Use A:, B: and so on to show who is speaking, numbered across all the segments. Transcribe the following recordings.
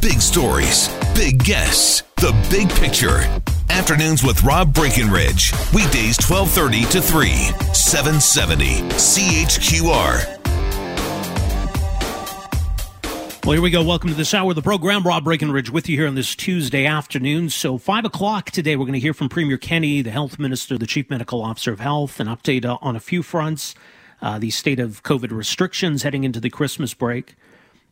A: Big stories, big guests, the big picture. Afternoons with Rob Breckenridge. Weekdays 1230 to 3, 770 CHQR.
B: Well, here we go. Welcome to this hour of the program. Rob Breckenridge with you here on this Tuesday afternoon. So, 5 o'clock today, we're going to hear from Premier Kenney, the Health Minister, the Chief Medical Officer of Health, an update uh, on a few fronts. Uh, the state of COVID restrictions heading into the Christmas break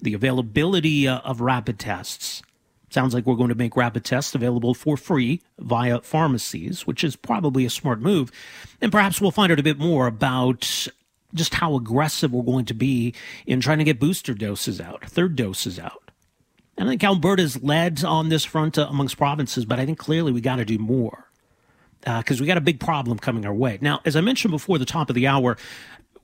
B: the availability uh, of rapid tests. Sounds like we're going to make rapid tests available for free via pharmacies, which is probably a smart move. And perhaps we'll find out a bit more about just how aggressive we're going to be in trying to get booster doses out, third doses out. And I think Alberta's led on this front uh, amongst provinces, but I think clearly we got to do more because uh, we got a big problem coming our way. Now, as I mentioned before, the top of the hour,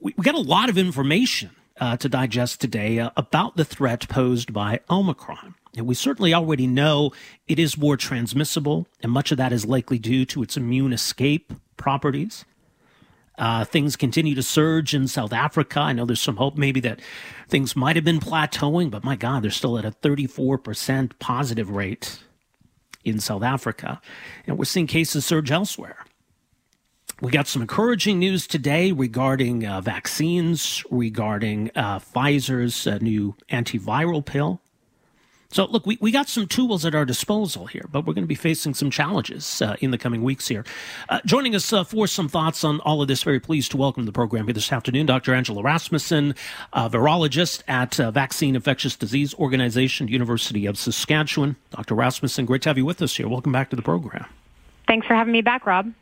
B: we, we got a lot of information uh, to digest today uh, about the threat posed by Omicron. And we certainly already know it is more transmissible, and much of that is likely due to its immune escape properties. Uh, things continue to surge in South Africa. I know there's some hope maybe that things might have been plateauing, but my God, they're still at a 34% positive rate in South Africa. And we're seeing cases surge elsewhere. We got some encouraging news today regarding uh, vaccines, regarding uh, Pfizer's uh, new antiviral pill. So, look, we, we got some tools at our disposal here, but we're going to be facing some challenges uh, in the coming weeks here. Uh, joining us uh, for some thoughts on all of this, very pleased to welcome to the program here this afternoon, Dr. Angela Rasmussen, virologist at Vaccine Infectious Disease Organization, University of Saskatchewan. Dr. Rasmussen, great to have you with us here. Welcome back to the program.
C: Thanks for having me back, Rob.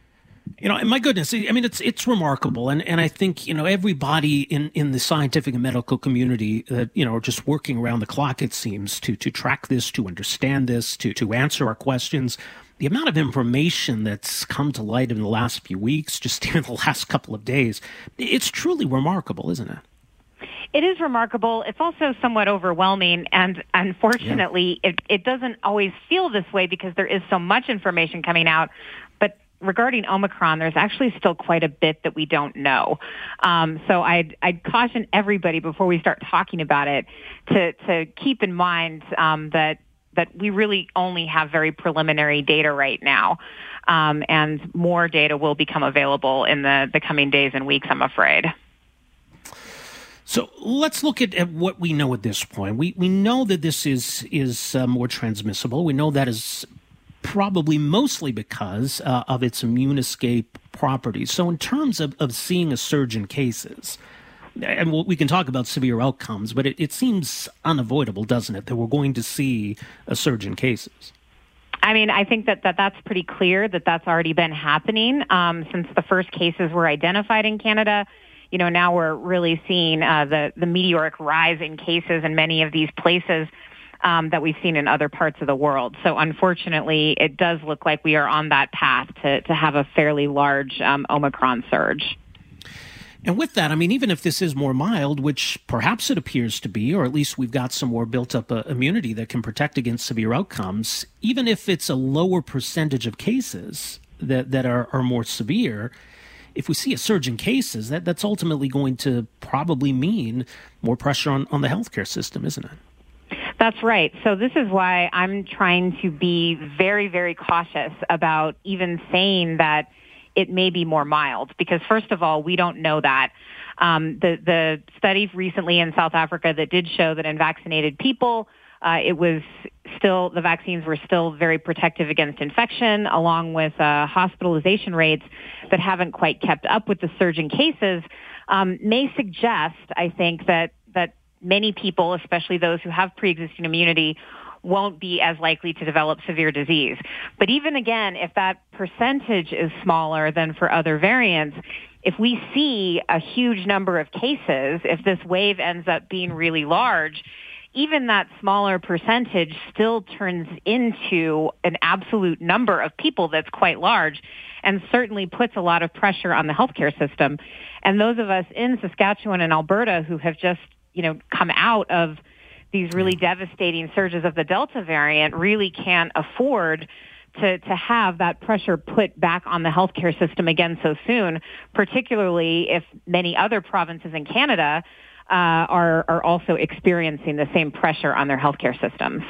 B: You know, my goodness, I mean, it's it's remarkable, and and I think you know everybody in in the scientific and medical community that you know are just working around the clock. It seems to to track this, to understand this, to to answer our questions. The amount of information that's come to light in the last few weeks, just in the last couple of days, it's truly remarkable, isn't it?
C: It is remarkable. It's also somewhat overwhelming, and unfortunately, yeah. it, it doesn't always feel this way because there is so much information coming out regarding Omicron, there's actually still quite a bit that we don't know. Um, so I'd, I'd caution everybody before we start talking about it to, to keep in mind um, that that we really only have very preliminary data right now. Um, and more data will become available in the, the coming days and weeks, I'm afraid.
B: So let's look at, at, what we know at this point. We we know that this is is uh, more transmissible. We know that is probably mostly because uh, of its immune escape properties. So, in terms of, of seeing a surge in cases, and we can talk about severe outcomes, but it, it seems unavoidable, doesn't it, that we're going to see a surge in cases?
C: I mean, I think that, that that's pretty clear that that's already been happening um, since the first cases were identified in Canada. You know, now we're really seeing uh, the the meteoric rise in cases in many of these places um, that we've seen in other parts of the world. So unfortunately, it does look like we are on that path to, to have a fairly large um, Omicron surge.
B: And with that, I mean, even if this is more mild, which perhaps it appears to be, or at least we've got some more built up uh, immunity that can protect against severe outcomes, even if it's a lower percentage of cases that, that are, are more severe, if we see a surge in cases, that, that's ultimately going to probably mean more pressure on, on the healthcare system, isn't it?
C: That's right. So this is why I'm trying to be very, very cautious about even saying that it may be more mild because first of all, we don't know that. Um, the the study recently in South Africa that did show that in vaccinated people, uh, it was still the vaccines were still very protective against infection, along with uh, hospitalization rates that haven't quite kept up with the surge in cases. Um, may suggest, I think, that many people, especially those who have pre-existing immunity, won't be as likely to develop severe disease. But even again, if that percentage is smaller than for other variants, if we see a huge number of cases, if this wave ends up being really large, even that smaller percentage still turns into an absolute number of people that's quite large and certainly puts a lot of pressure on the healthcare system. And those of us in Saskatchewan and Alberta who have just, you know, come out of these really devastating surges of the Delta variant really can't afford to, to have that pressure put back on the healthcare system again so soon, particularly if many other provinces in Canada uh, are, are also experiencing the same pressure on their healthcare systems.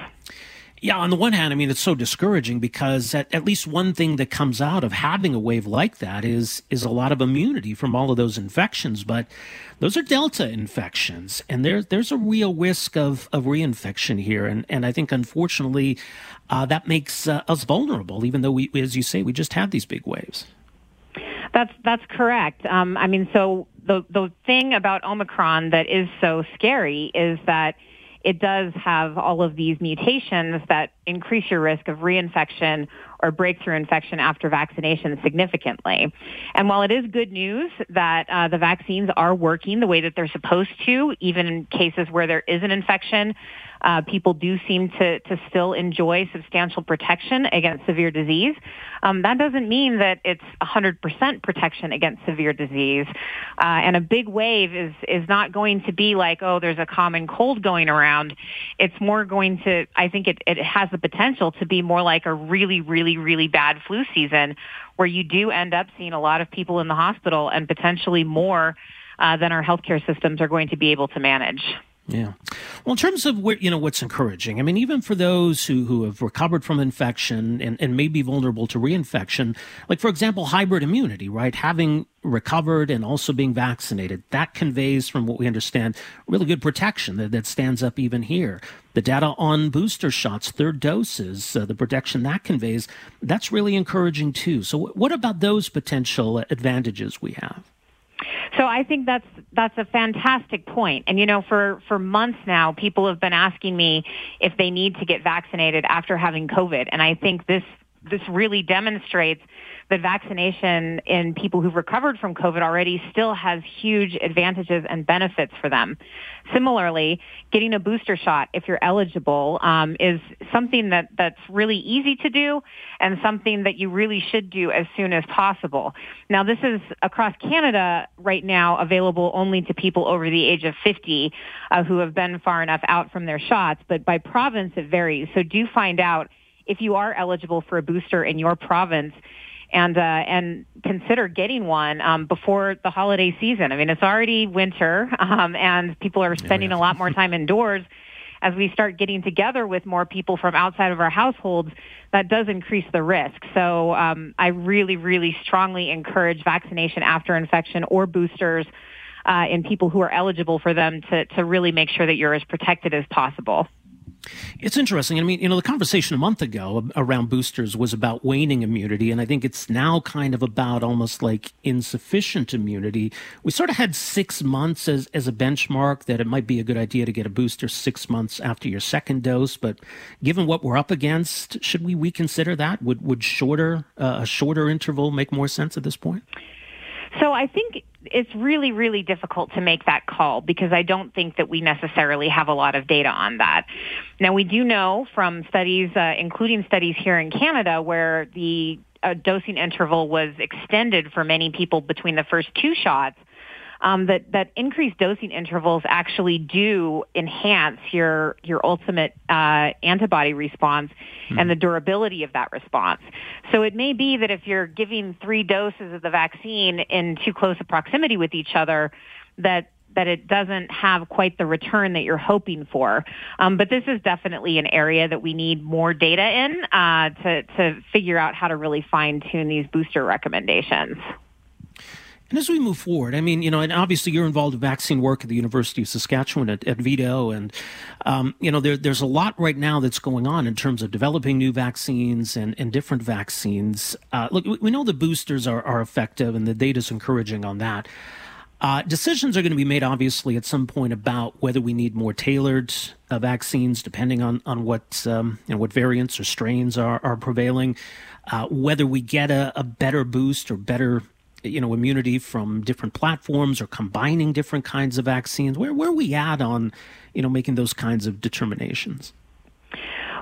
B: Yeah, on the one hand, I mean, it's so discouraging because at, at, least one thing that comes out of having a wave like that is is a lot of immunity from all of those infections. But those are Delta infections, and there, there's a real risk of, of reinfection here. And, and I think, unfortunately, uh, that makes uh, us vulnerable, even though we, as you say, we just had these big waves.
C: That's that's correct. Um, I mean, so the the thing about Omicron that is so scary is that it does have all of these mutations that increase your risk of reinfection or breakthrough infection after vaccination significantly. And while it is good news that uh, the vaccines are working the way that they're supposed to, even in cases where there is an infection, uh, people do seem to, to still enjoy substantial protection against severe disease. Um, that doesn't mean that it's 100% protection against severe disease. Uh, and a big wave is, is not going to be like, oh, there's a common cold going around. It's more going to, I think it, it has the potential to be more like a really, really, really bad flu season where you do end up seeing a lot of people in the hospital and potentially more uh, than our healthcare systems are going to be able to manage.
B: Yeah. Well, in terms of you know, what's encouraging, I mean, even for those who, who have recovered from infection and, and may be vulnerable to reinfection, like, for example, hybrid immunity, right? Having recovered and also being vaccinated, that conveys, from what we understand, really good protection that, that stands up even here. The data on booster shots, third doses, uh, the protection that conveys, that's really encouraging too. So, what about those potential advantages we have?
C: So I think that's that's a fantastic point. And you know, for for months now, people have been asking me if they need to get vaccinated after having COVID, and I think this this really demonstrates that vaccination in people who've recovered from COVID already still has huge advantages and benefits for them. Similarly, getting a booster shot if you're eligible um, is something that, that's really easy to do and something that you really should do as soon as possible. Now, this is across Canada right now available only to people over the age of 50 uh, who have been far enough out from their shots, but by province it varies. So do find out if you are eligible for a booster in your province and uh, and consider getting one um, before the holiday season. I mean, it's already winter, um, and people are spending yeah, yeah. a lot more time indoors. As we start getting together with more people from outside of our households, that does increase the risk. So um, I really, really strongly encourage vaccination after infection or boosters uh, in people who are eligible for them to, to really make sure that you're as protected as possible.
B: It's interesting. I mean, you know, the conversation a month ago around boosters was about waning immunity, and I think it's now kind of about almost like insufficient immunity. We sort of had six months as, as a benchmark that it might be a good idea to get a booster six months after your second dose, but given what we're up against, should we reconsider that? Would would shorter uh, a shorter interval make more sense at this point?
C: So I think it's really, really difficult to make that call because I don't think that we necessarily have a lot of data on that. Now, we do know from studies, uh, including studies here in Canada, where the uh, dosing interval was extended for many people between the first two shots um, that that increased dosing intervals actually do enhance your your ultimate uh, antibody response mm-hmm. and the durability of that response. So it may be that if you're giving three doses of the vaccine in too close a proximity with each other, that that it doesn't have quite the return that you're hoping for. Um, but this is definitely an area that we need more data in uh, to to figure out how to really fine tune these booster recommendations.
B: And as we move forward, I mean, you know, and obviously you're involved in vaccine work at the University of Saskatchewan at, at VIDO, and um, you know, there, there's a lot right now that's going on in terms of developing new vaccines and, and different vaccines. Uh, look, we know the boosters are, are effective, and the data is encouraging on that. Uh, decisions are going to be made, obviously, at some point about whether we need more tailored uh, vaccines, depending on on what um, you know, what variants or strains are are prevailing. Uh, whether we get a, a better boost or better you know, immunity from different platforms or combining different kinds of vaccines? Where where are we at on, you know, making those kinds of determinations?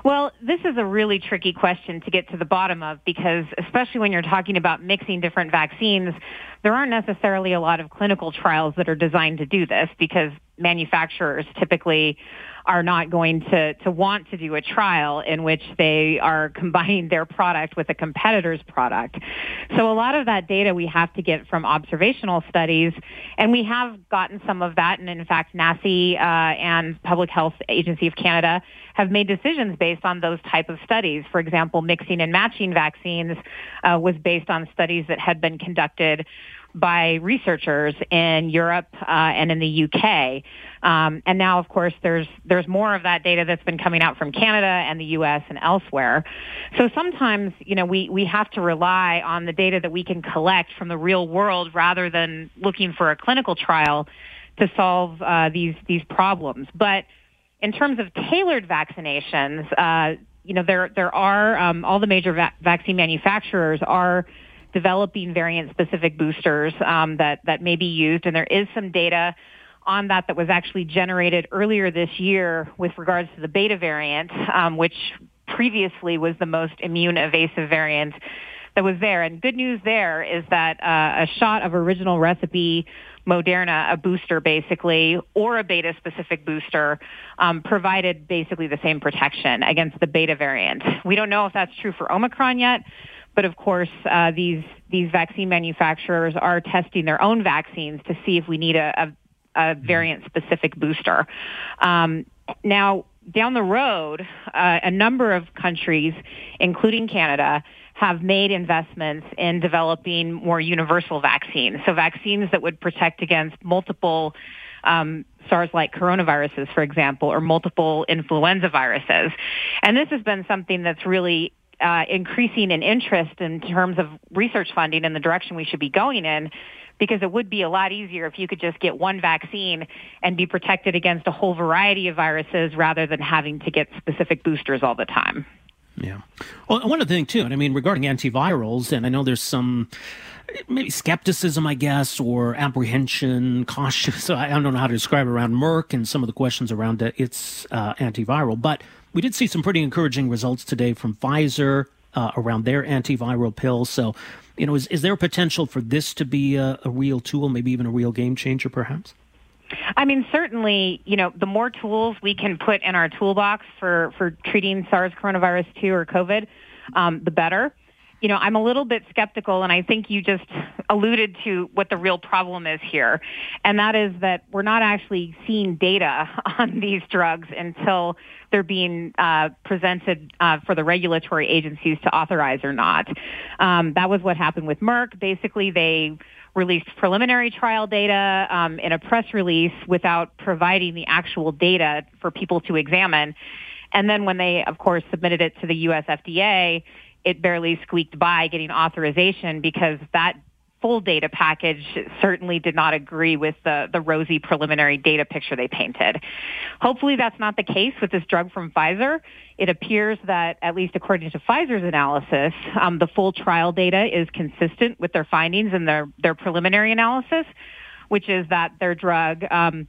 C: Well, this is a really tricky question to get to the bottom of because especially when you're talking about mixing different vaccines, there aren't necessarily a lot of clinical trials that are designed to do this because manufacturers typically are not going to, to want to do a trial in which they are combining their product with a competitor's product. So a lot of that data we have to get from observational studies, and we have gotten some of that. And in fact, NACI uh, and Public Health Agency of Canada have made decisions based on those type of studies. For example, mixing and matching vaccines uh, was based on studies that had been conducted by researchers in Europe uh, and in the UK. Um, and now, of course, there's there's more of that data that's been coming out from Canada and the U.S. and elsewhere. So sometimes, you know, we we have to rely on the data that we can collect from the real world rather than looking for a clinical trial to solve uh, these these problems. But in terms of tailored vaccinations, uh, you know, there there are um, all the major va- vaccine manufacturers are developing variant-specific boosters um, that that may be used, and there is some data on that that was actually generated earlier this year with regards to the beta variant, um, which previously was the most immune evasive variant that was there. And good news there is that uh, a shot of original recipe Moderna, a booster basically, or a beta specific booster, um, provided basically the same protection against the beta variant. We don't know if that's true for Omicron yet, but of course, uh, these these vaccine manufacturers are testing their own vaccines to see if we need a, a, a mm-hmm. variant specific booster. Um, now, down the road, uh, a number of countries, including Canada, have made investments in developing more universal vaccines. So vaccines that would protect against multiple um, SARS-like coronaviruses, for example, or multiple influenza viruses. And this has been something that's really uh, increasing in interest in terms of research funding and the direction we should be going in because it would be a lot easier if you could just get one vaccine and be protected against a whole variety of viruses rather than having to get specific boosters all the time.
B: Yeah. Well, one other thing too, and I mean regarding antivirals, and I know there's some maybe skepticism, I guess, or apprehension, cautious. I don't know how to describe it around Merck and some of the questions around its uh, antiviral, but we did see some pretty encouraging results today from Pfizer uh, around their antiviral pills. So, you know, is, is there potential for this to be a, a real tool, maybe even a real game changer, perhaps?
C: I mean, certainly, you know, the more tools we can put in our toolbox for, for treating SARS coronavirus 2 or COVID, um, the better you know, I'm a little bit skeptical, and I think you just alluded to what the real problem is here, and that is that we're not actually seeing data on these drugs until they're being uh, presented uh, for the regulatory agencies to authorize or not. Um, that was what happened with Merck. Basically, they released preliminary trial data um, in a press release without providing the actual data for people to examine. And then when they, of course, submitted it to the U.S. FDA, it barely squeaked by getting authorization because that full data package certainly did not agree with the, the rosy preliminary data picture they painted. Hopefully that's not the case with this drug from Pfizer. It appears that, at least according to Pfizer's analysis, um, the full trial data is consistent with their findings and their, their preliminary analysis, which is that their drug um,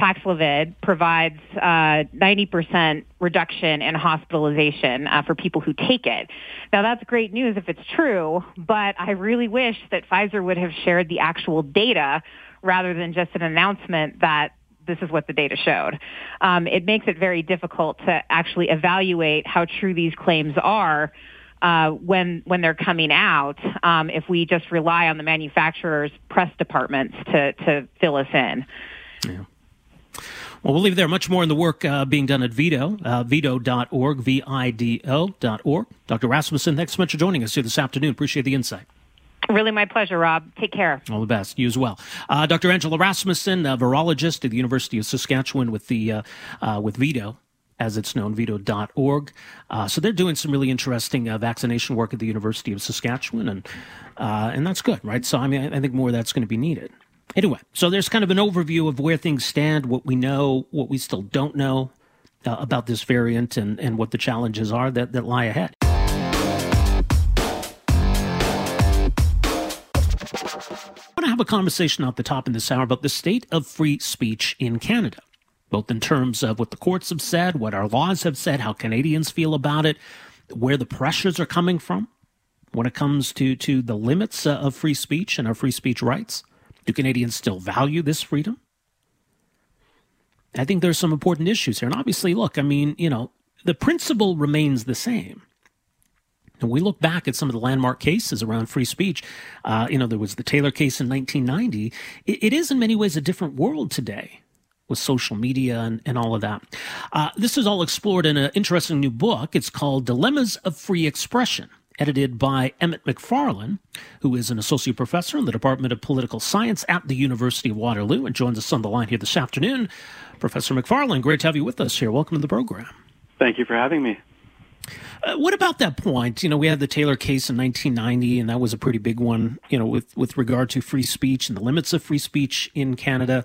C: Paxlovid provides uh, 90% reduction in hospitalization uh, for people who take it. Now that's great news if it's true, but I really wish that Pfizer would have shared the actual data rather than just an announcement that this is what the data showed. Um, it makes it very difficult to actually evaluate how true these claims are uh, when when they're coming out. Um, if we just rely on the manufacturers' press departments to to fill us in.
B: Yeah. Well, we'll leave there. Much more in the work uh, being done at VIDO, uh, vido.org, V-I-D-O.org. Dr. Rasmussen, thanks so much for joining us here this afternoon. Appreciate the insight.
C: Really my pleasure, Rob. Take care.
B: All the best. You as well. Uh, Dr. Angela Rasmussen, a virologist at the University of Saskatchewan with the uh, uh, with VIDO, as it's known, vido.org. Uh, so they're doing some really interesting uh, vaccination work at the University of Saskatchewan, and uh, and that's good, right? So I mean, I, I think more of that's going to be needed. Anyway, so there's kind of an overview of where things stand, what we know, what we still don't know uh, about this variant, and, and what the challenges are that, that lie ahead. I want to have a conversation at the top in this hour about the state of free speech in Canada, both in terms of what the courts have said, what our laws have said, how Canadians feel about it, where the pressures are coming from when it comes to, to the limits uh, of free speech and our free speech rights. Do Canadians still value this freedom? I think there's some important issues here. And obviously, look, I mean, you know, the principle remains the same. And we look back at some of the landmark cases around free speech. Uh, you know, there was the Taylor case in 1990. it, it is in many ways a different world today with social media and, and all of that. Uh, this is all explored in an interesting new book. It's called Dilemmas of Free Expression edited by Emmett Macfarlane, who is an associate professor in the Department of Political Science at the University of Waterloo and joins us on the line here this afternoon. Professor Macfarlane, great to have you with us here. Welcome to the program.
D: Thank you for having me.
B: Uh, what about that point? You know, we had the Taylor case in 1990, and that was a pretty big one, you know, with, with regard to free speech and the limits of free speech in Canada.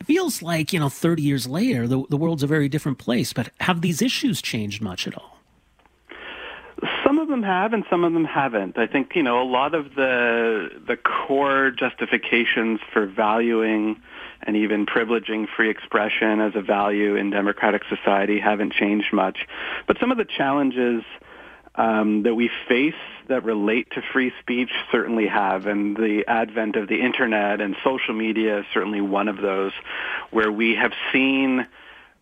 B: It feels like, you know, 30 years later, the, the world's a very different place, but have these issues changed much at all?
D: Them have, and some of them haven't. I think you know a lot of the the core justifications for valuing and even privileging free expression as a value in democratic society haven't changed much. But some of the challenges um, that we face that relate to free speech certainly have, and the advent of the internet and social media is certainly one of those, where we have seen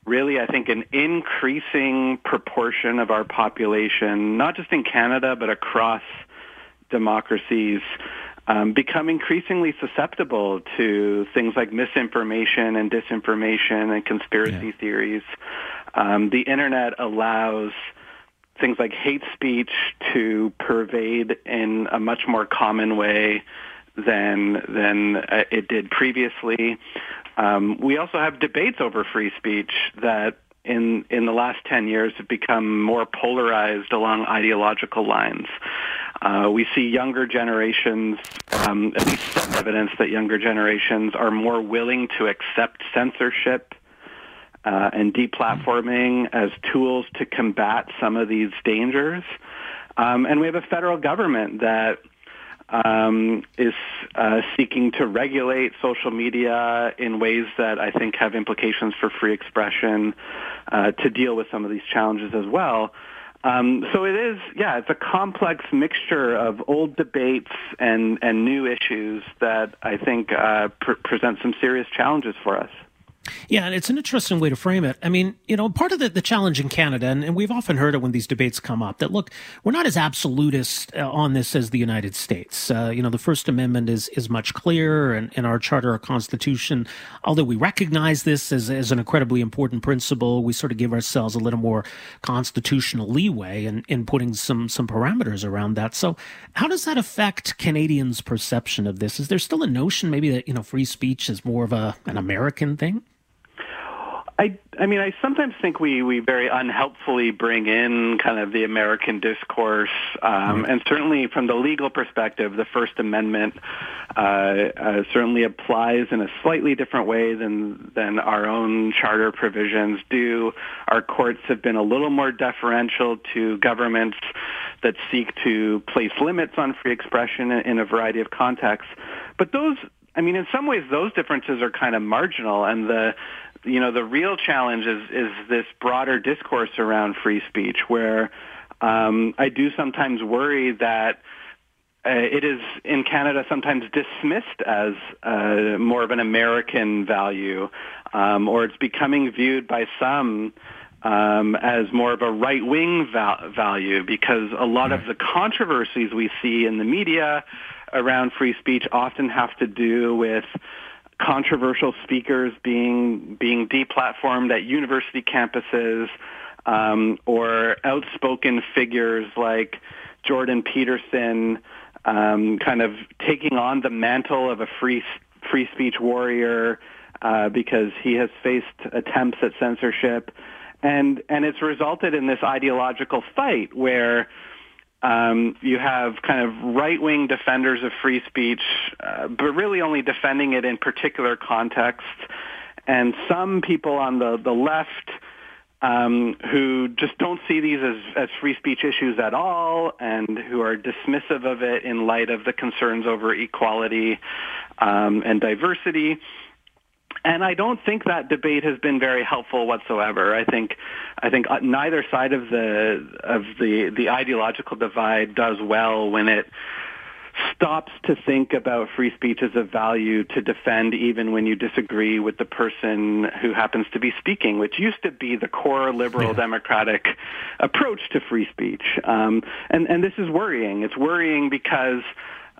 D: really, I think, an increasing proportion of our population, not just in Canada, but across democracies, um, become increasingly susceptible to things like misinformation and disinformation and conspiracy yeah. theories. Um, the internet allows things like hate speech to pervade in a much more common way than than uh, it did previously. Um, we also have debates over free speech that in in the last 10 years have become more polarized along ideological lines. Uh, we see younger generations, um, at least some evidence that younger generations are more willing to accept censorship uh, and deplatforming as tools to combat some of these dangers. Um, and we have a federal government that um, is uh, seeking to regulate social media in ways that I think have implications for free expression uh, to deal with some of these challenges as well. Um, so it is, yeah, it's a complex mixture of old debates and, and new issues that I think uh, pr- present some serious challenges for us.
B: Yeah, and it's an interesting way to frame it. I mean, you know, part of the, the challenge in Canada, and, and we've often heard it when these debates come up, that look, we're not as absolutist uh, on this as the United States. Uh, you know, the First Amendment is is much clearer, and, and our Charter, our Constitution, although we recognize this as, as an incredibly important principle, we sort of give ourselves a little more constitutional leeway in, in putting some some parameters around that. So, how does that affect Canadians' perception of this? Is there still a notion maybe that you know free speech is more of a an American thing?
D: I, I mean, I sometimes think we, we very unhelpfully bring in kind of the American discourse, um, and certainly from the legal perspective, the First Amendment uh, uh, certainly applies in a slightly different way than than our own charter provisions do. Our courts have been a little more deferential to governments that seek to place limits on free expression in, in a variety of contexts, but those I mean, in some ways, those differences are kind of marginal, and the you know, the real challenge is, is this broader discourse around free speech where um, I do sometimes worry that uh, it is in Canada sometimes dismissed as uh, more of an American value, um, or it's becoming viewed by some um, as more of a right-wing val- value because a lot of the controversies we see in the media around free speech often have to do with controversial speakers being being deplatformed at university campuses, um, or outspoken figures like Jordan Peterson, um, kind of taking on the mantle of a free free speech warrior uh, because he has faced attempts at censorship, and and it's resulted in this ideological fight where um, you have kind of right-wing defenders of free speech, uh, but really only defending it in particular contexts, and some people on the the left um, who just don't see these as, as free speech issues at all, and who are dismissive of it in light of the concerns over equality. um, and diversity. And I don't think that debate has been very helpful whatsoever. I think, I think neither side of the of the the ideological divide does well when it stops to think about free speech as a value to defend even when you disagree with the person who happens to be speaking, which used to be the core liberal yeah. democratic approach to free speech. Um, and, and this is worrying. It's worrying because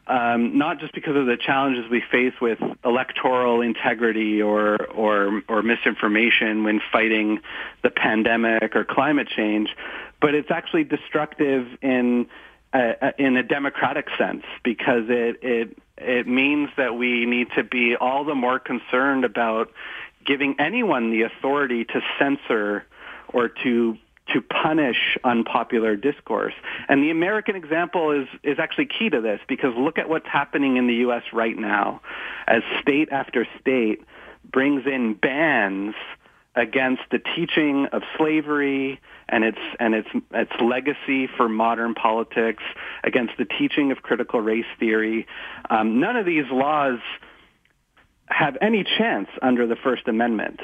D: um, not just because of the challenges we face with electoral integrity or, or, or misinformation when fighting the pandemic or climate change, but it's actually destructive in uh, in a democratic sense because it it it means that we need to be all the more concerned about giving anyone the authority to censor or to to punish unpopular discourse. And the American example is, is actually key to this because look at what's happening in the U.S. right now as state after state brings in bans against the teaching of slavery and its and its its legacy for modern politics, against the teaching of critical race theory. Um, none of these laws have any chance under the First Amendment,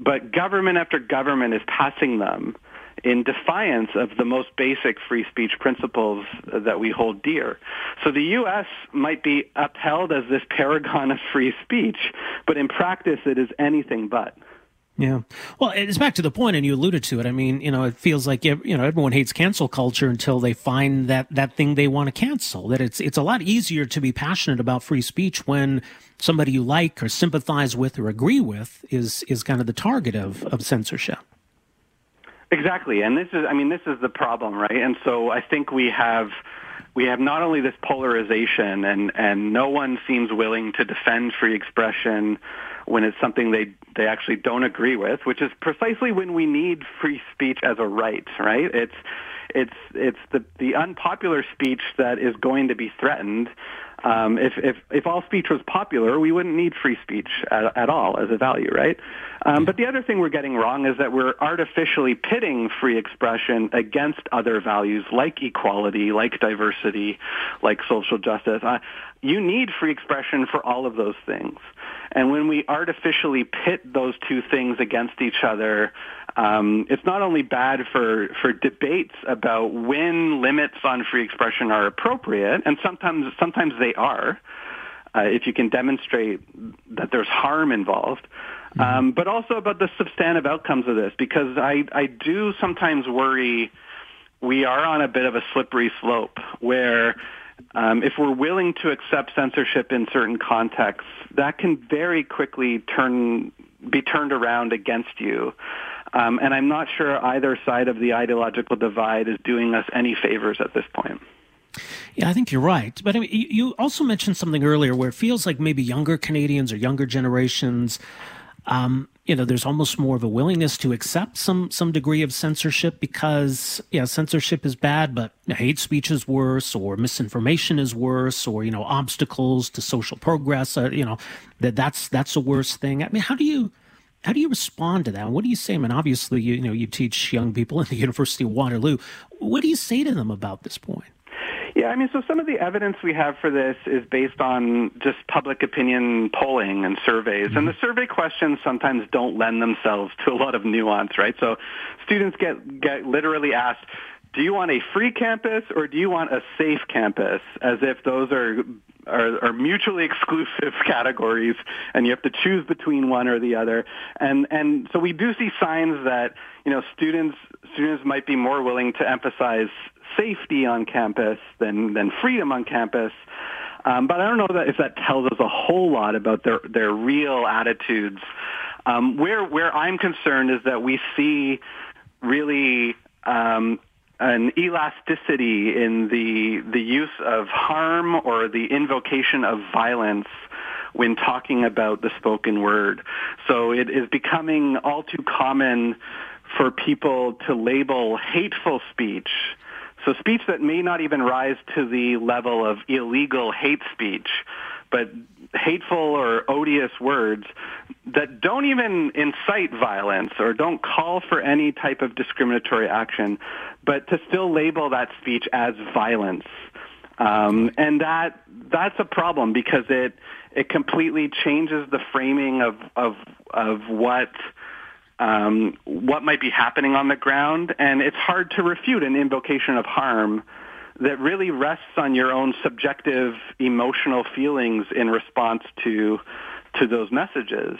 D: but government after government is passing them in defiance of the most basic free speech principles that we hold dear. So the U.S. might be upheld as this paragon of free speech, but in practice it is anything but.
B: Yeah. Well, it's back to the point, and you alluded to it. I mean, you know, it feels like you know everyone hates cancel culture until they find that that thing they want to cancel. That it's it's a lot easier to be passionate about free speech when somebody you like or sympathize with or agree with is is kind of the target of of censorship.
D: Exactly, and this is I mean this is the problem, right? And so I think we have we have not only this polarization, and and no one seems willing to defend free expression when it's something they they actually don't agree with, which is precisely when we need free speech as a right, right? It's it's it's the the unpopular speech that is going to be threatened. Um, if if if all speech was popular, we wouldn't need free speech at, at all as a value, right? Um, but the other thing we're getting wrong is that we're artificially pitting free expression against other values like equality, like diversity, like social justice. Uh, you need free expression for all of those things. And when we artificially pit those two things against each other, um, it's not only bad for, for debates about when limits on free expression are appropriate, and sometimes sometimes they are, uh, if you can demonstrate that there's harm involved. Mm-hmm. Um, but also about the substantive outcomes of this, because I, I do sometimes worry we are on a bit of a slippery slope where um, if we're willing to accept censorship in certain contexts, that can very quickly turn be turned around against you. Um, and I'm not sure either side of the ideological divide is doing us any favors at this point.
B: Yeah, I think you're right. But I mean, you also mentioned something earlier where it feels like maybe younger Canadians or younger generations um, you know, there's almost more of a willingness to accept some some degree of censorship because, yeah, censorship is bad, but hate speech is worse, or misinformation is worse, or you know, obstacles to social progress. Uh, you know, that that's that's a worse thing. I mean, how do you how do you respond to that? What do you say? I mean, obviously, you, you know, you teach young people in the University of Waterloo. What do you say to them about this point?
D: Yeah, I mean, so some of the evidence we have for this is based on just public opinion polling and surveys. And the mm-hmm. survey questions sometimes don't lend themselves to a lot of nuance, right? So students get, get literally asked, do you want a free campus or do you want a safe campus? As if those are, are, are mutually exclusive categories and you have to choose between one or the other. And, and so we do see signs that, you know, students, students might be more willing to emphasize safety on campus than, than freedom on campus. Um, but I don't know that if that tells us a whole lot about their, their real attitudes. Um, where, where I'm concerned is that we see really um, an elasticity in the, the use of harm or the invocation of violence when talking about the spoken word. So it is becoming all too common for people to label hateful speech so speech that may not even rise to the level of illegal hate speech, but hateful or odious words that don't even incite violence or don't call for any type of discriminatory action, but to still label that speech as violence. Um, and that that's a problem because it it completely changes the framing of of of what um, what might be happening on the ground, and it's hard to refute an invocation of harm that really rests on your own subjective emotional feelings in response to to those messages.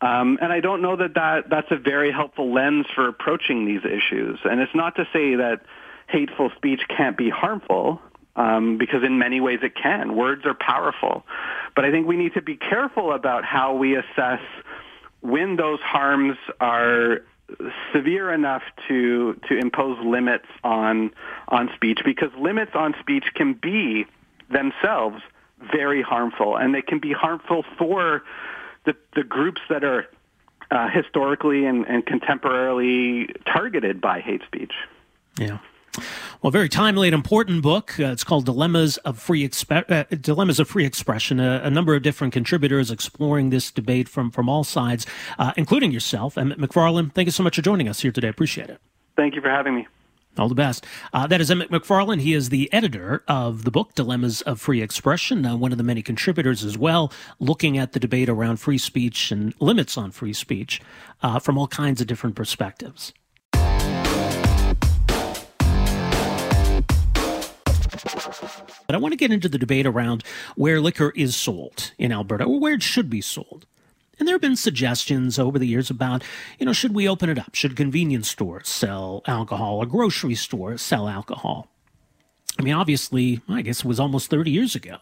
D: Um, and I don't know that, that that's a very helpful lens for approaching these issues. And it's not to say that hateful speech can't be harmful, um, because in many ways it can. Words are powerful. But I think we need to be careful about how we assess when those harms are severe enough to to impose limits on on speech because limits on speech can be themselves very harmful and they can be harmful for the the groups that are uh, historically and, and contemporarily targeted by hate speech.
B: Yeah. Well, very timely and important book. Uh, it's called Dilemmas of Free Expe- uh, Dilemmas of Free Expression. A, a, number of different contributors exploring this debate from from all sides, uh, including yourself, Emmett Macfarlane. Thank you so much for joining us here today. Appreciate it.
D: Thank you for having me.
B: All the best. Uh, that is Emmett Macfarlane. He is the editor of the book Dilemmas of Free Expression, uh, one of the many contributors as well, looking at the debate around free speech and limits on free speech uh, from all kinds of different perspectives. But I want to get into the debate around where liquor is sold in Alberta or where it should be sold. And there have been suggestions over the years about, you know, should we open it up? Should convenience stores sell alcohol or grocery stores sell alcohol? I mean, obviously, I guess it was almost 30 years ago.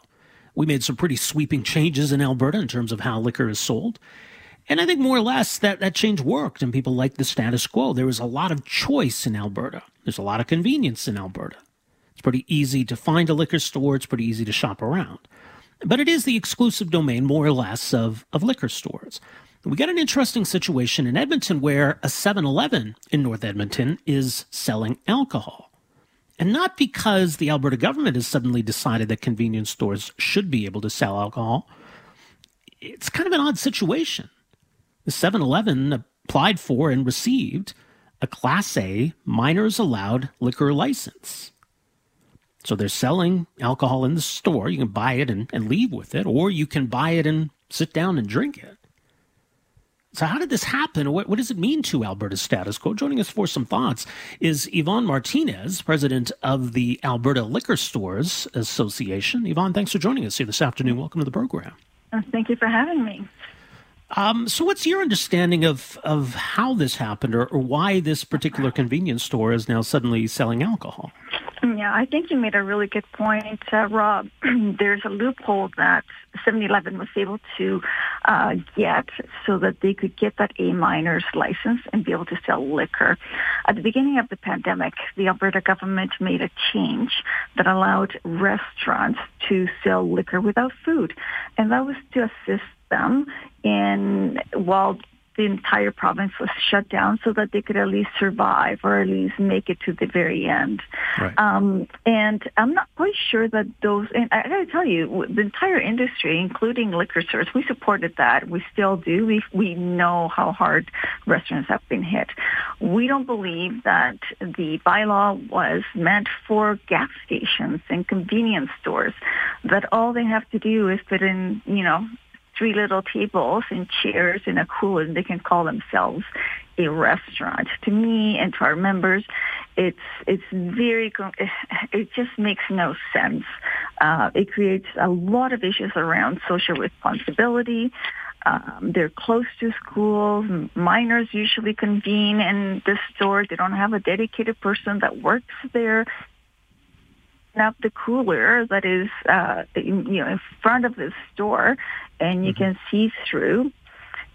B: We made some pretty sweeping changes in Alberta in terms of how liquor is sold. And I think more or less that, that change worked and people liked the status quo. There was a lot of choice in Alberta. There's a lot of convenience in Alberta. Pretty easy to find a liquor store. It's pretty easy to shop around. But it is the exclusive domain, more or less, of, of liquor stores. We got an interesting situation in Edmonton where a 7 Eleven in North Edmonton is selling alcohol. And not because the Alberta government has suddenly decided that convenience stores should be able to sell alcohol. It's kind of an odd situation. The 7 Eleven applied for and received a Class A minors allowed liquor license. So they're selling alcohol in the store. You can buy it and, and leave with it, or you can buy it and sit down and drink it. So, how did this happen? What, what does it mean to Alberta's status quo? Joining us for some thoughts is Ivonne Martinez, president of the Alberta Liquor Stores Association. Ivonne, thanks for joining us here this afternoon. Welcome to the program.
E: Uh, thank you for having me.
B: Um, so, what's your understanding of, of how this happened or, or why this particular convenience store is now suddenly selling alcohol?
E: Yeah, I think you made a really good point, uh, Rob. There's a loophole that 7-Eleven was able to uh, get so that they could get that A minors license and be able to sell liquor. At the beginning of the pandemic, the Alberta government made a change that allowed restaurants to sell liquor without food, and that was to assist them in while the entire province was shut down so that they could at least survive or at least make it to the very end. Right. Um, and I'm not quite sure that those, and I got to tell you, the entire industry, including liquor stores, we supported that. We still do. We, we know how hard restaurants have been hit. We don't believe that the bylaw was meant for gas stations and convenience stores, that all they have to do is put in, you know, three little tables and chairs and a cooler and they can call themselves a restaurant. To me and to our members, it's it's very it just makes no sense. Uh, it creates a lot of issues around social responsibility. Um, they're close to schools. Minors usually convene in the store. They don't have a dedicated person that works there up the cooler that is uh, in, you know in front of the store, and you mm-hmm. can see through.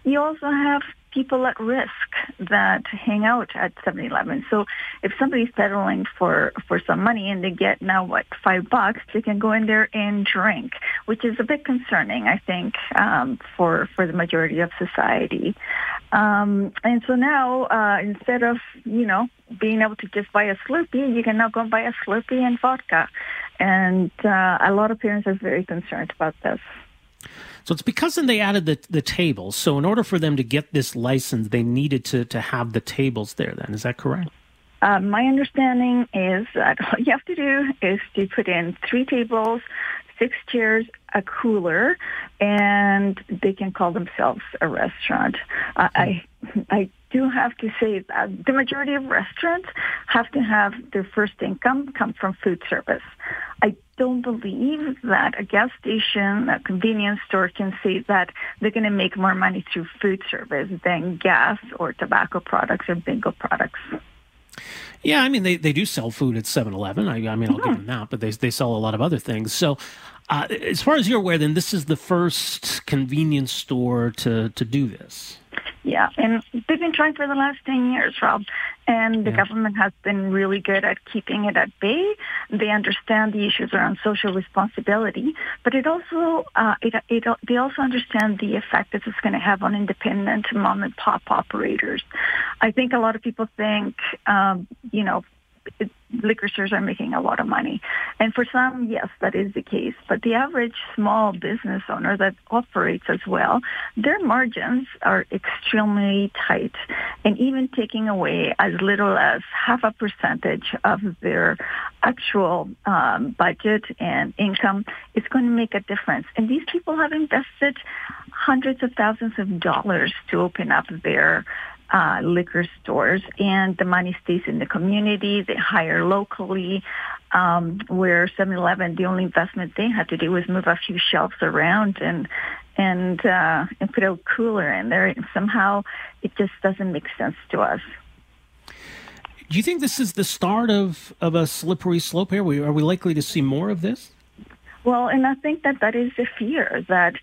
E: You also have people at risk that hang out at 7-Eleven. So if somebody's peddling for, for some money and they get now what five bucks, they can go in there and drink, which is a bit concerning, I think, um, for for the majority of society. Um, and so now uh, instead of you know being able to just buy a Slurpee, you can now go and buy a Slurpee and vodka. And uh, a lot of parents are very concerned about this.
B: So it's because then they added the the tables. So in order for them to get this license, they needed to to have the tables there. Then is that correct?
E: Uh, my understanding is that all you have to do is to put in three tables, six chairs, a cooler, and they can call themselves a restaurant. Uh, I I do have to say that the majority of restaurants have to have their first income come from food service. I don't believe that a gas station, a convenience store can say that they're going to make more money through food service than gas or tobacco products or bingo products.
B: Yeah, I mean they, they do sell food at 7-Eleven. I, I mean I'll give them that, but they they sell a lot of other things. So, uh, as far as you're aware, then this is the first convenience store to to do this.
E: Yeah, and they've been trying for the last 10 years, Rob, and the yeah. government has been really good at keeping it at bay. They understand the issues around social responsibility, but it also, uh, it, it, they also understand the effect that it's going to have on independent mom and pop operators. I think a lot of people think, um, you know, liquor stores are making a lot of money. And for some, yes, that is the case. But the average small business owner that operates as well, their margins are extremely tight. And even taking away as little as half a percentage of their actual um, budget and income is going to make a difference. And these people have invested hundreds of thousands of dollars to open up their uh, liquor stores, and the money stays in the community. They hire locally. Um, where 7-Eleven, the only investment they had to do was move a few shelves around and and uh, and put a cooler in there. And somehow, it just doesn't make sense to us.
B: Do you think this is the start of, of a slippery slope here? We, are we likely to see more of this?
E: Well, and I think that that is the fear that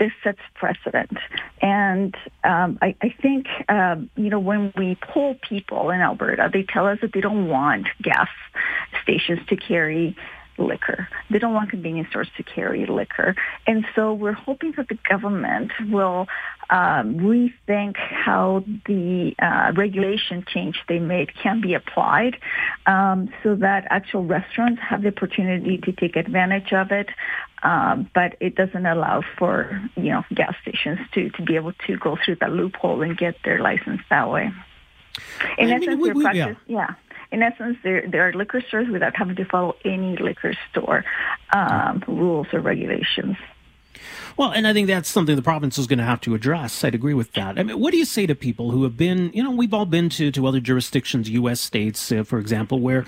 E: this sets precedent. And um, I, I think, um, you know, when we poll people in Alberta, they tell us that they don't want gas stations to carry liquor. They don't want convenience stores to carry liquor. And so we're hoping that the government will um, rethink how the uh, regulation change they made can be applied um, so that actual restaurants have the opportunity to take advantage of it. Um, but it doesn't allow for, you know, gas stations to, to be able to go through that loophole and get their license that way. In I essence, mean, we, we, practice, yeah. yeah in essence, there, there are liquor stores without having to follow any liquor store um, rules or regulations.
B: Well, and I think that's something the province is going to have to address. I'd agree with that. I mean, what do you say to people who have been, you know, we've all been to, to other jurisdictions, U.S. states, uh, for example, where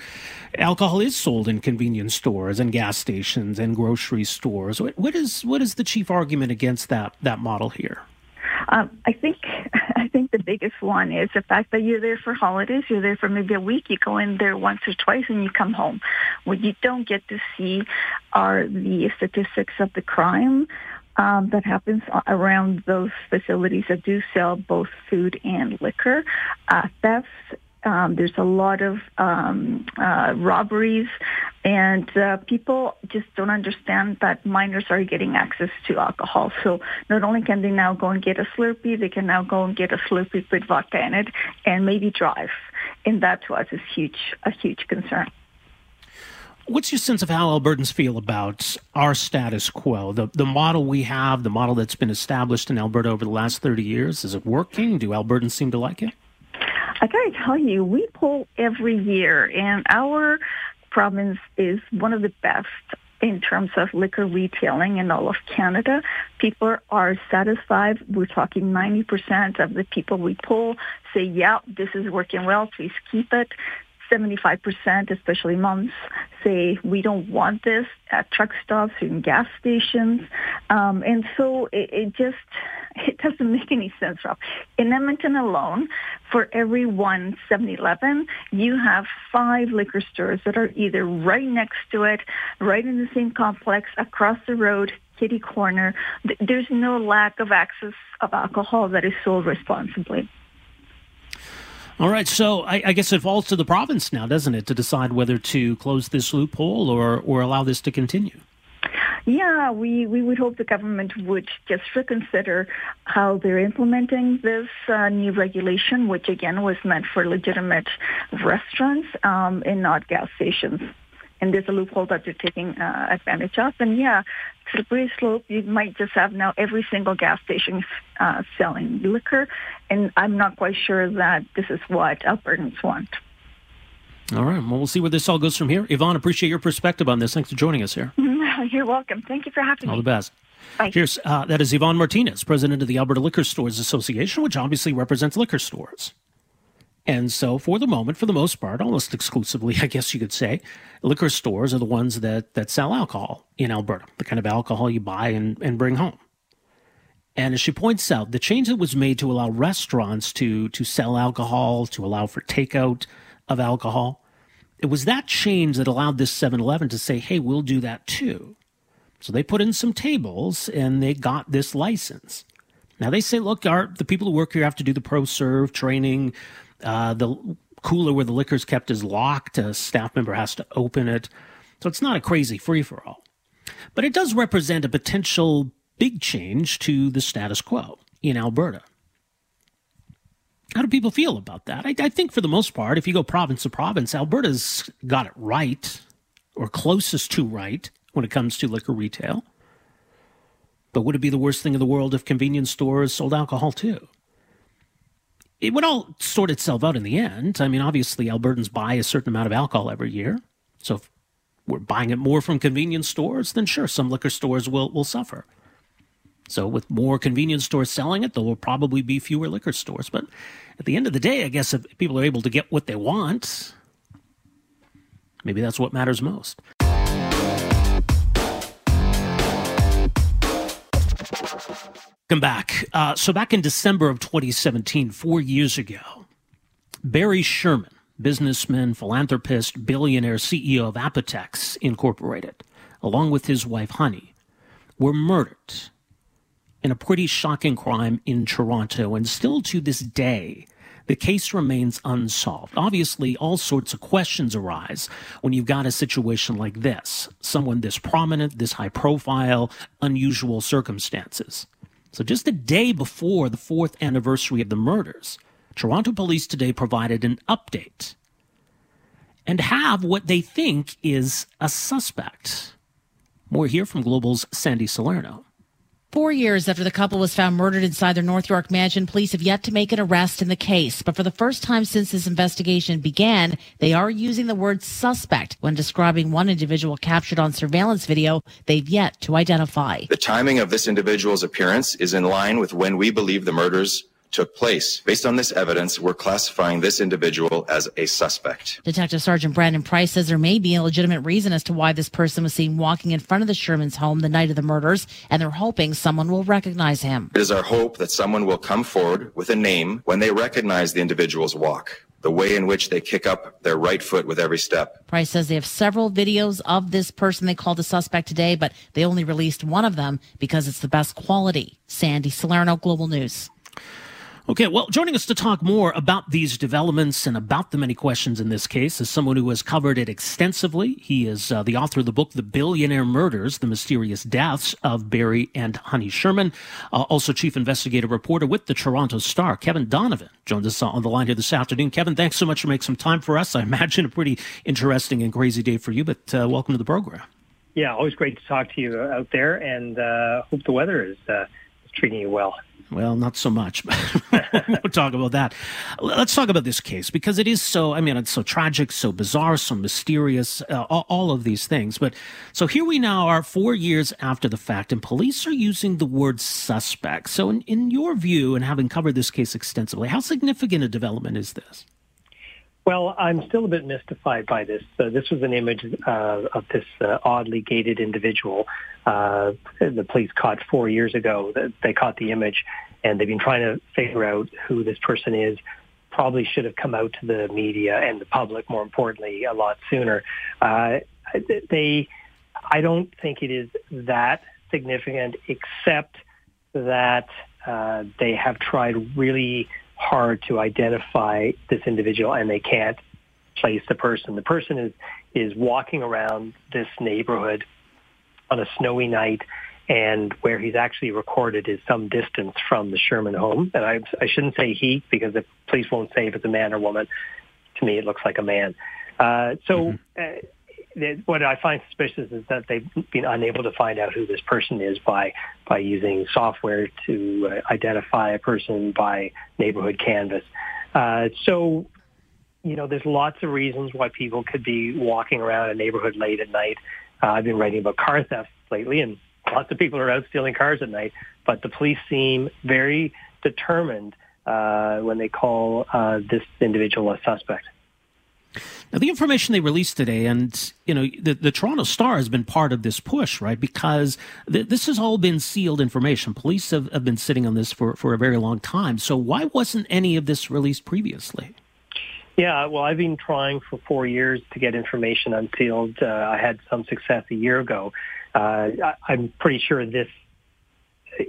B: alcohol is sold in convenience stores and gas stations and grocery stores. What, what is what is the chief argument against that that model here?
E: Um, I think I think the biggest one is the fact that you're there for holidays. You're there for maybe a week. You go in there once or twice, and you come home. What you don't get to see are the statistics of the crime. Um, that happens around those facilities that do sell both food and liquor. Uh, thefts um, there's a lot of um, uh, robberies, and uh, people just don't understand that minors are getting access to alcohol. So not only can they now go and get a Slurpee, they can now go and get a Slurpee with vodka in it, and maybe drive. And that to us is huge, a huge concern.
B: What's your sense of how Albertans feel about our status quo, the the model we have, the model that's been established in Alberta over the last thirty years? Is it working? Do Albertans seem to like it?
E: I got to tell you, we poll every year, and our province is one of the best in terms of liquor retailing in all of Canada. People are satisfied. We're talking 90% of the people we poll say, yeah, this is working well. Please keep it. 75%, especially moms, say we don't want this at truck stops and gas stations. Um, and so it, it, just, it doesn't make any sense, Rob. In Edmonton alone, for every one 7-Eleven, you have five liquor stores that are either right next to it, right in the same complex, across the road, kitty corner. There's no lack of access of alcohol that is sold responsibly.
B: All right, so I, I, guess it falls to the province now, doesn't it, to decide whether to close this loophole or, or allow this to continue?
E: Yeah, we, we would hope the government would just reconsider how they're implementing this uh, new regulation, which again was meant for legitimate restaurants um, and not gas stations and there's a loophole that they're taking uh, advantage of. And yeah, slippery slope. You might just have now every single gas station uh, selling liquor, and I'm not quite sure that this is what Albertans want.
B: All right. Well, we'll see where this all goes from here. Ivonne, appreciate your perspective on this. Thanks for joining us here.
E: You're welcome. Thank you for having
B: all
E: me.
B: All the best.
E: Bye.
B: Here's uh, that is Ivonne Martinez, president of the Alberta Liquor Stores Association, which obviously represents liquor stores. And so, for the moment, for the most part, almost exclusively, I guess you could say, liquor stores are the ones that, that sell alcohol in Alberta, the kind of alcohol you buy and, and bring home. And as she points out, the change that was made to allow restaurants to, to sell alcohol, to allow for takeout of alcohol, it was that change that allowed this 7 Eleven to say, hey, we'll do that too. So they put in some tables and they got this license. Now they say, look, our, the people who work here have to do the ProServe training. Uh, the cooler where the liquor is kept is locked. A staff member has to open it. So it's not a crazy free for all. But it does represent a potential big change to the status quo in Alberta. How do people feel about that? I, I, think for the most part, if you go province to province, Alberta's got it right, or closest to right, when it comes to liquor retail. But would it be the worst thing in the world if convenience stores sold alcohol too? It would all sort itself out in the end. I mean, obviously, Albertans buy a certain amount of alcohol every year. So if we're buying it more from convenience stores, then sure, some liquor stores will, will suffer. So with more convenience stores selling it, there will probably be fewer liquor stores. But at the end of the day, I guess if people are able to get what they want, maybe that's what matters most. Come back. Uh, so back in December of 2017, four years ago, Barry Sherman, businessman, philanthropist, billionaire, CEO of Apotex Incorporated, along with his wife Honey, were murdered in a pretty shocking crime in Toronto. And still to this day, the case remains unsolved. Obviously, all sorts of questions arise when you've got a situation like this someone this prominent, this high profile, unusual circumstances. So, just a day before the fourth anniversary of the murders, Toronto police today provided an update and have what they think is a suspect. More here from Global's Sandy Salerno.
F: Four years after the couple was found murdered inside their North York mansion, police have yet to make an arrest in the case. But for the first time since this investigation began, they are using the word suspect when describing one individual captured on surveillance video they've yet to identify.
G: The timing of this individual's appearance is in line with when we believe the murders took place. Based on this evidence, we're classifying this individual as a suspect.
F: Detective Sergeant Brandon Price says there may be a legitimate reason as to why this person was seen walking in front of the Sherman's home the night of the murders, and they're hoping someone will recognize him.
G: It is our hope that someone will come forward with a name when they recognize the individual's walk the way in which they kick up their right foot with every step.
F: Price says they have several videos of this person they called a suspect today, but they only released one of them because it's the best quality. Sandy Salerno, Global News.
B: Okay, well, joining us to talk more about these developments and about the many questions in this case is someone who has covered it extensively. He is uh, the author of the book, The Billionaire Murders, The Mysterious Deaths of Barry and Honey Sherman. Uh, also, chief investigative reporter with the Toronto Star, Kevin Donovan, joined us on the line here this afternoon. Kevin, thanks so much for making some time for us. I imagine a pretty interesting and crazy day for you, but uh, welcome to the program.
H: Yeah, always great to talk to you out there, and uh, hope the weather is, uh, is treating you well.
B: Well, not so much. but we'll talk about that. Let's talk about this case because it is so, I mean, it's so tragic, so bizarre, so mysterious, uh, all, all, of these things. But so here we now are four years after the fact, and police are using the word suspect. So, in, in your view, and having covered this case extensively, how significant a development is this?
H: Well, I'm still a bit mystified by this. Uh, this was an image uh, of this uh, oddly gaited individual. Uh, the police caught four years ago. They caught the image, and they've been trying to figure out who this person is. Probably should have come out to the media and the public, more importantly, a lot sooner. Uh, they, I don't think it is that significant, except that uh, they have tried really hard to identify this individual and they can't place the person. The person is, is walking around this neighborhood on a snowy night and where he's actually recorded is some distance from the Sherman home. And I, I shouldn't say he because the police won't say if it's a man or woman. To me, it looks like a man. Uh, so mm-hmm. Uh, what I find suspicious is that they've been unable to find out who this person is by by using software to uh, identify a person by neighborhood canvas. Uh, so you know, there's lots of reasons why people could be walking around a neighborhood late at night. Uh, I've been writing about car theft lately, and lots of people are out stealing cars at night. But the police seem very determined uh, when they call uh, this individual a suspect.
B: Now, the information they released today, and you know, the, the Toronto Star has been part of this push, right? Because th- this has all been sealed information. Police have, have been sitting on this for, for a very long time. So, why wasn't any of this released previously?
H: Yeah, well, I've been trying for four years to get information unsealed. Uh, I had some success a year ago. Uh, I, am pretty sure this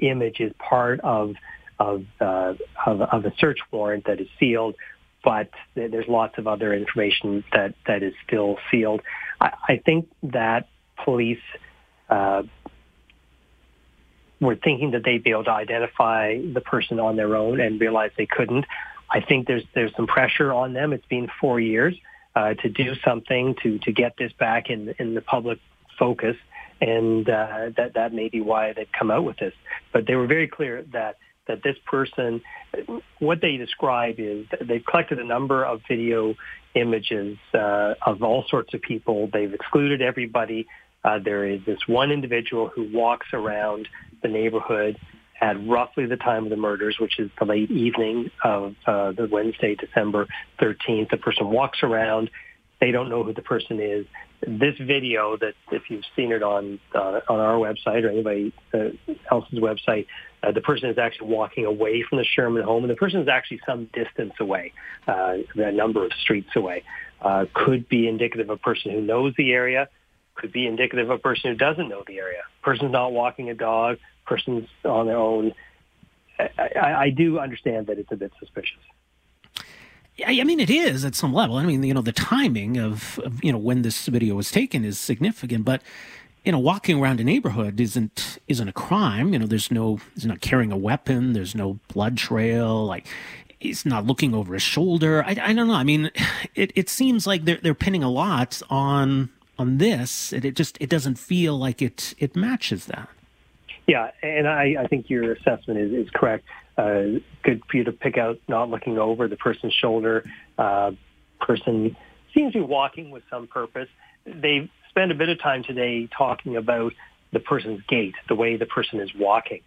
H: image is part of of, uh, of of a search warrant that is sealed, but there's lots of other information that that is still sealed. I, I think that police. Uh, were thinking that they'd be able to identify the person on their own and realized they couldn't. I think there's there's some pressure on them. It's been four years uh, to do something to to get this back in in the public focus, and uh, that that may be why they've come out with this. But they were very clear that that this person, what they describe is they've collected a number of video images uh, of all sorts of people. They've excluded everybody. Uh, there is this one individual who walks around the neighborhood at roughly the time of the murders, which is the late evening of uh, the Wednesday, December 13th. The person walks around. They don't know who the person is. This video that if you've seen it on uh, on our website or anybody uh, else's website, uh, the person is actually walking away from the Sherman home, and the person is actually some distance away, uh, a number of streets away. Uh, could be indicative of a person who knows the area, could be indicative of a person who doesn't know the area. Person's not walking a dog, person's on their own. I, I, I do understand that it's a bit suspicious.
B: I mean, it is at some level. I mean, you know, the timing of, of, you know when this video was taken is significant, but you know, walking around a neighborhood isn't isn't a crime. You know, there's no he's not carrying a weapon. There's no blood trail. Like he's not looking over his shoulder. I, I don't know. I mean, it it seems like they're they're pinning a lot on on this. It, it just it doesn't feel like it it matches that.
H: Yeah, and I, I think your assessment is, is correct. Uh, good for you to pick out not looking over the person's shoulder. Uh, person seems to be walking with some purpose. They spent a bit of time today talking about the person's gait, the way the person is walking.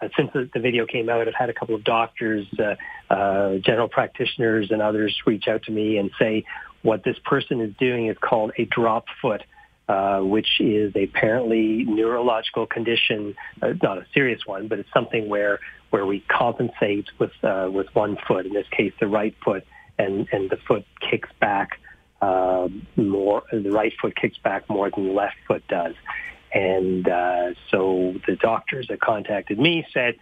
H: Uh, since the, the, video came out, I've had a couple of doctors, uh, uh, general practitioners, and others reach out to me and say what this person is doing is called a drop foot. Uh, which is apparently neurological condition, uh, not a serious one, but it's something where where we compensate with uh, with one foot, in this case the right foot, and and the foot kicks back uh, more. The right foot kicks back more than the left foot does, and uh, so the doctors that contacted me said,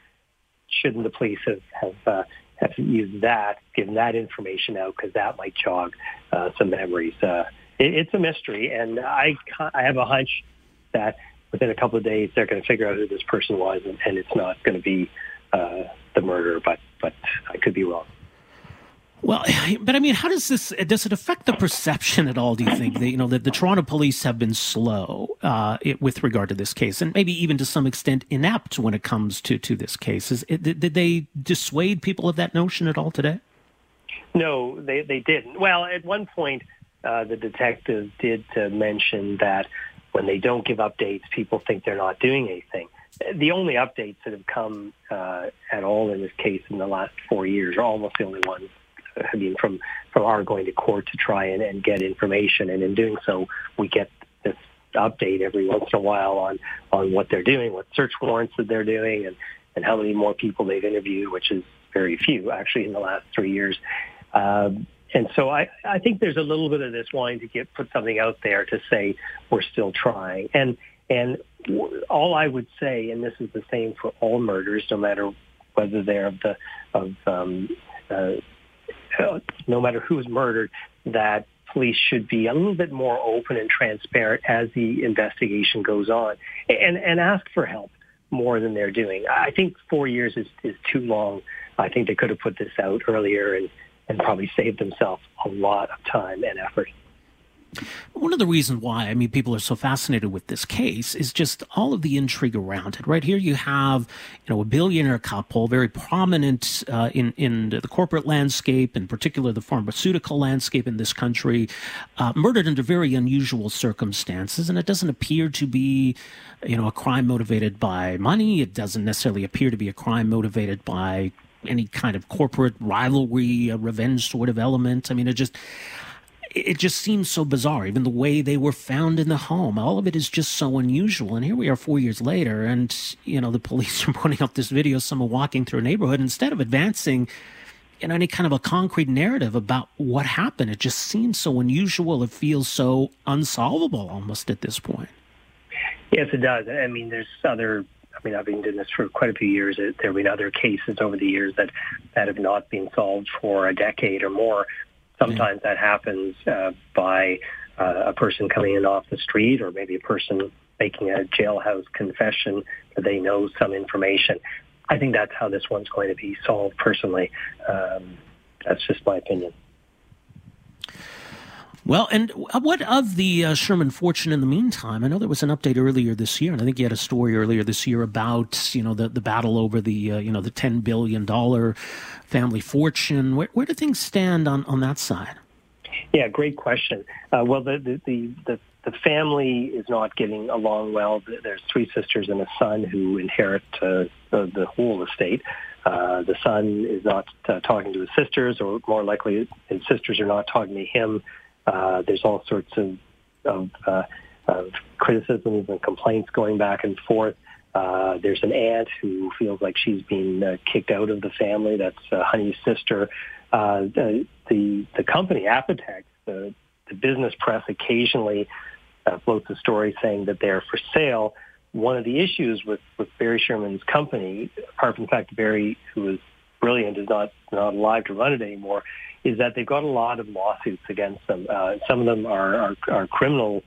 H: shouldn't the police have have uh, have used that, given that information out, because that might jog uh, some memories. Uh, it, it's a mystery, and I I have a hunch that within a couple of days they're going to figure out who this person was, and, and it's not going to be uh, the murder, but but I could be wrong.
B: Well, but I mean, how does this does it affect the perception at all? Do you think that you know that the Toronto police have been slow uh, it, with regard to this case, and maybe even to some extent inept when it comes to to this case? Is it, did they dissuade people of that notion at all today?
H: No, they they didn't. Well, at one point, uh, the detective did uh, mention that when they don't give updates, people think they're not doing anything. The only updates that have come uh, at all in this case in the last four years are almost the only ones have been from from our going to court to try and, and get information, and in doing so, we get this update every once in a while on on what they're doing, what search warrants that they're doing, and and how many more people they've interviewed, which is very few actually in the last three years. Um, and so I, I think there's a little bit of this wanting to get put something out there to say we're still trying. And and all I would say, and this is the same for all murders, no matter whether they're of the of um, uh, no matter who's murdered, that police should be a little bit more open and transparent as the investigation goes on, and and ask for help more than they're doing. I think four years is is too long. I think they could have put this out earlier and and probably saved themselves a lot of time and effort.
B: One of the reasons why, I mean, people are so fascinated with this case is just all of the intrigue around it. Right here, you have, you know, a billionaire couple, very prominent uh, in in the corporate landscape, in particular the pharmaceutical landscape in this country, uh, murdered under very unusual circumstances, and it doesn't appear to be, you know, a crime motivated by money. It doesn't necessarily appear to be a crime motivated by any kind of corporate rivalry, a revenge sort of element. I mean, it just it just seems so bizarre. Even the way they were found in the home, all of it is just so unusual. And here we are four years later, and you know the police are putting up this video, someone walking through a neighborhood, instead of advancing you know any kind of a concrete narrative about what happened. It just seems so unusual. It feels so unsolvable almost at this point.
H: Yes, it does. I mean, there's other I mean, I've been doing this for quite a few years. There have been other cases over the years that, that have not been solved for a decade or more. Sometimes that happens uh, by uh, a person coming in off the street or maybe a person making a jailhouse confession that they know some information. I think that's how this one's going to be solved personally. Um, that's just my opinion.
B: Well, and what of the uh, Sherman fortune in the meantime? I know there was an update earlier this year, and I think you had a story earlier this year about you know the, the battle over the uh, you know the ten billion dollar family fortune. Where, where do things stand on, on that side?
H: Yeah, great question. Uh, well, the, the, the, the, the family is not getting along well. There's three sisters and a son who inherit uh, the, the whole estate. Uh, the son is not uh, talking to his sisters, or more likely, his sisters are not talking to him. Uh, there's all sorts of, of, uh, of criticisms and complaints going back and forth. Uh, there's an aunt who feels like she's been uh, kicked out of the family. That's uh, Honey's sister. Uh, the, the the company Apotex, the, the business press occasionally uh, floats a story saying that they're for sale. One of the issues with, with Barry Sherman's company, apart from the fact that Barry, who is brilliant, is not not alive to run it anymore, is that they've got a lot of lawsuits against them. Uh, some of them are, are, are criminal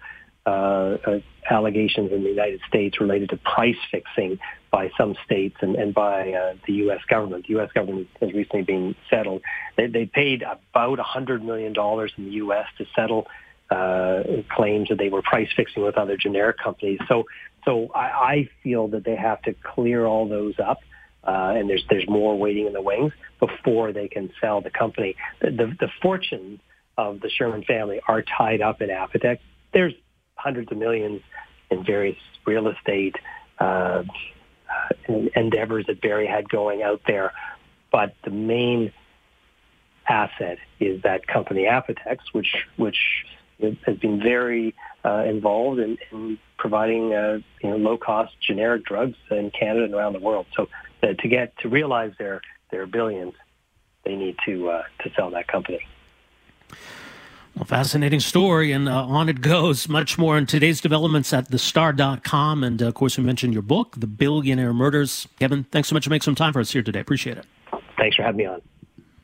H: uh, uh, allegations in the United States related to price fixing by some states and, and by uh, the U.S. government. The U.S. government has recently been settled. They, they paid about $100 million in the U.S. to settle uh, claims that they were price fixing with other generic companies. So, so I, I feel that they have to clear all those up. Uh, and there's there's more waiting in the wings before they can sell the company. The, the, the fortunes of the Sherman family are tied up in Apotex. There's hundreds of millions in various real estate uh, uh, endeavors that Barry had going out there, but the main asset is that company Apotex, which which has been very uh, involved in, in providing uh, you know low cost generic drugs in Canada and around the world. So uh, to get to realize their their billions, they need to uh, to sell that company.
B: Well, fascinating story, and uh, on it goes. Much more in today's developments at thestar.com. And uh, of course, we mentioned your book, The Billionaire Murders. Kevin, thanks so much for making some time for us here today. Appreciate it.
H: Thanks for having me on.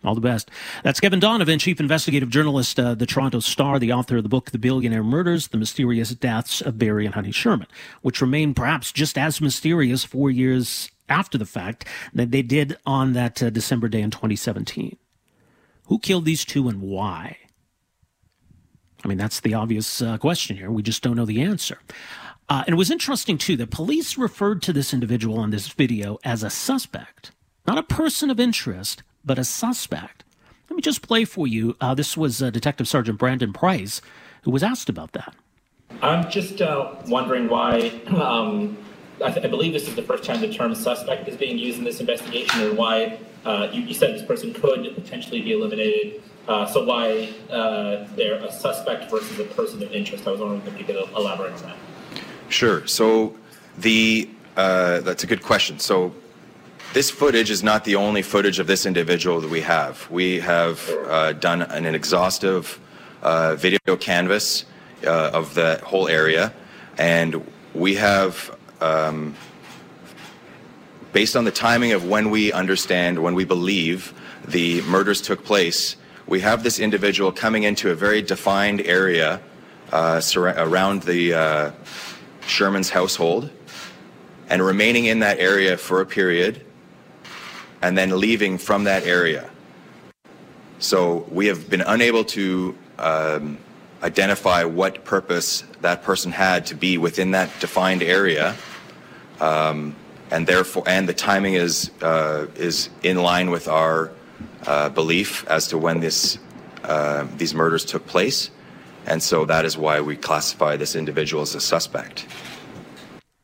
B: All the best. That's Kevin Donovan, chief investigative journalist, uh, the Toronto Star, the author of the book, The Billionaire Murders, The Mysterious Deaths of Barry and Honey Sherman, which remain perhaps just as mysterious four years after the fact that they did on that uh, December day in 2017. Who killed these two and why? I mean, that's the obvious uh, question here. We just don't know the answer. Uh, and it was interesting, too, that police referred to this individual in this video as a suspect, not a person of interest, but a suspect. Let me just play for you. Uh, this was uh, Detective Sergeant Brandon Price who was asked about that.
I: I'm just uh, wondering why. Um, I, th- I, believe this is the first time the term suspect is being used in this investigation, and why uh, you, you, said this person could potentially be eliminated. Uh, so why uh, they're a suspect versus a person of interest? I was wondering if you could elaborate on that.
G: Sure. So the uh, that's a good question. So this footage is not the only footage of this individual that we have. We have uh, done an, exhaustive uh, video canvas uh, of the whole area, and we have, um, based on the timing of when we understand, when we believe the murders took place, we have this individual coming into a very defined area uh, around the uh, Sherman's household and remaining in that area for a period and then leaving from that area. So we have been unable to um, identify what purpose that person had to be within that defined area. Um, and therefore, and the timing is uh, is in line with our uh, belief as to when this uh, these murders took place, and so that is why we classify this individual as a suspect.